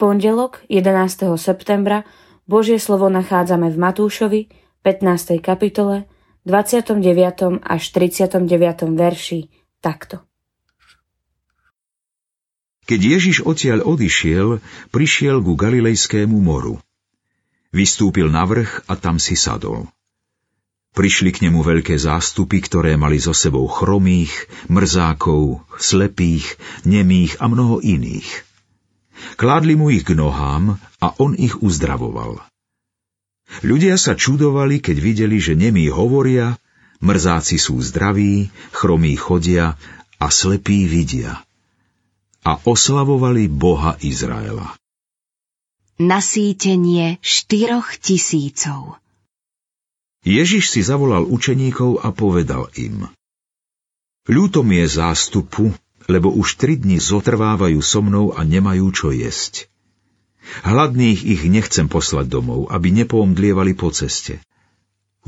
pondelok 11. septembra Božie slovo nachádzame v Matúšovi 15. kapitole 29. až 39. verši takto. Keď Ježiš odtiaľ odišiel, prišiel ku Galilejskému moru. Vystúpil na vrch a tam si sadol. Prišli k nemu veľké zástupy, ktoré mali so sebou chromých, mrzákov, slepých, nemých a mnoho iných. Kládli mu ich k nohám a on ich uzdravoval. Ľudia sa čudovali, keď videli, že nemí hovoria, mrzáci sú zdraví, chromí chodia a slepí vidia. A oslavovali Boha Izraela. Nasýtenie štyroch tisícov Ježiš si zavolal učeníkov a povedal im Ľúto mi je zástupu, lebo už tri dni zotrvávajú so mnou a nemajú čo jesť. Hladných ich nechcem poslať domov, aby nepoomdlievali po ceste.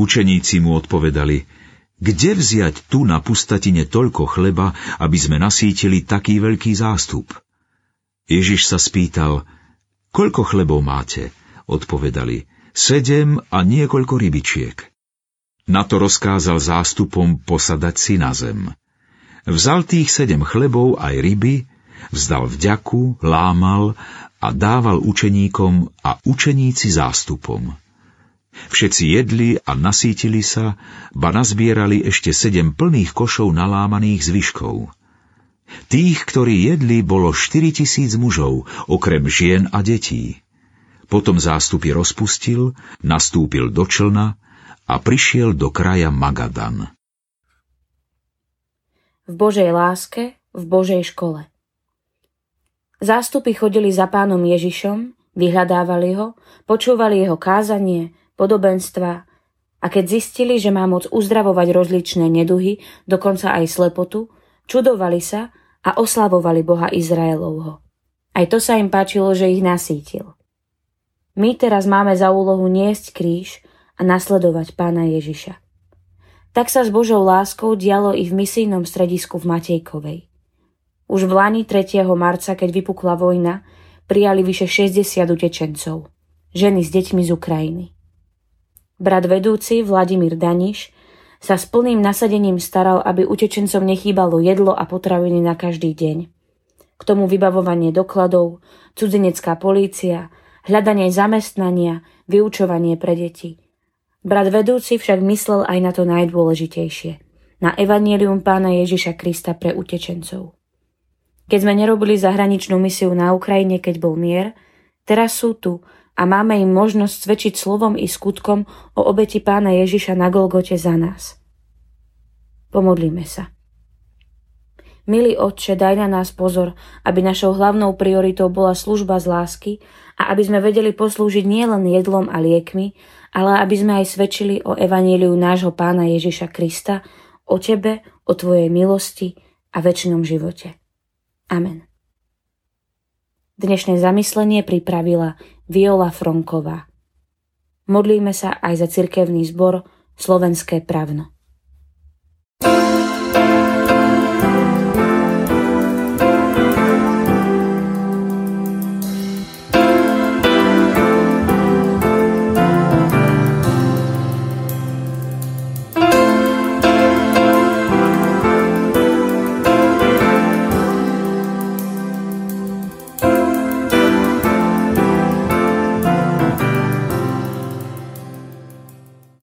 Učeníci mu odpovedali, kde vziať tu na pustatine toľko chleba, aby sme nasítili taký veľký zástup? Ježiš sa spýtal, koľko chlebov máte? Odpovedali, sedem a niekoľko rybičiek. Na to rozkázal zástupom posadať si na zem. Vzal tých sedem chlebov aj ryby, vzdal vďaku, lámal a dával učeníkom a učeníci zástupom. Všetci jedli a nasítili sa, ba nazbierali ešte sedem plných košov nalámaných zvyškov. Tých, ktorí jedli, bolo štyri tisíc mužov, okrem žien a detí. Potom zástupy rozpustil, nastúpil do člna a prišiel do kraja Magadan. V Božej láske, v Božej škole. Zástupy chodili za pánom Ježišom, vyhľadávali ho, počúvali jeho kázanie, podobenstva a keď zistili, že má moc uzdravovať rozličné neduhy, dokonca aj slepotu, čudovali sa a oslavovali Boha Izraelovho. Aj to sa im páčilo, že ich nasítil. My teraz máme za úlohu niesť kríž a nasledovať pána Ježiša. Tak sa s Božou láskou dialo i v misijnom stredisku v Matejkovej. Už v Lani 3. marca, keď vypukla vojna, prijali vyše 60 utečencov, ženy s deťmi z Ukrajiny. Brat vedúci Vladimír Daniš sa s plným nasadením staral, aby utečencom nechýbalo jedlo a potraviny na každý deň. K tomu vybavovanie dokladov, cudzinecká polícia, hľadanie zamestnania, vyučovanie pre deti. Brat vedúci však myslel aj na to najdôležitejšie, na evanielium pána Ježiša Krista pre utečencov. Keď sme nerobili zahraničnú misiu na Ukrajine, keď bol mier, teraz sú tu a máme im možnosť svedčiť slovom i skutkom o obeti pána Ježiša na Golgote za nás. Pomodlíme sa. Milý Otče, daj na nás pozor, aby našou hlavnou prioritou bola služba z lásky a aby sme vedeli poslúžiť nielen jedlom a liekmi, ale aby sme aj svedčili o evaníliu nášho pána Ježiša Krista, o Tebe, o Tvojej milosti a väčšinom živote. Amen. Dnešné zamyslenie pripravila Viola Fronková. Modlíme sa aj za cirkevný zbor Slovenské pravno.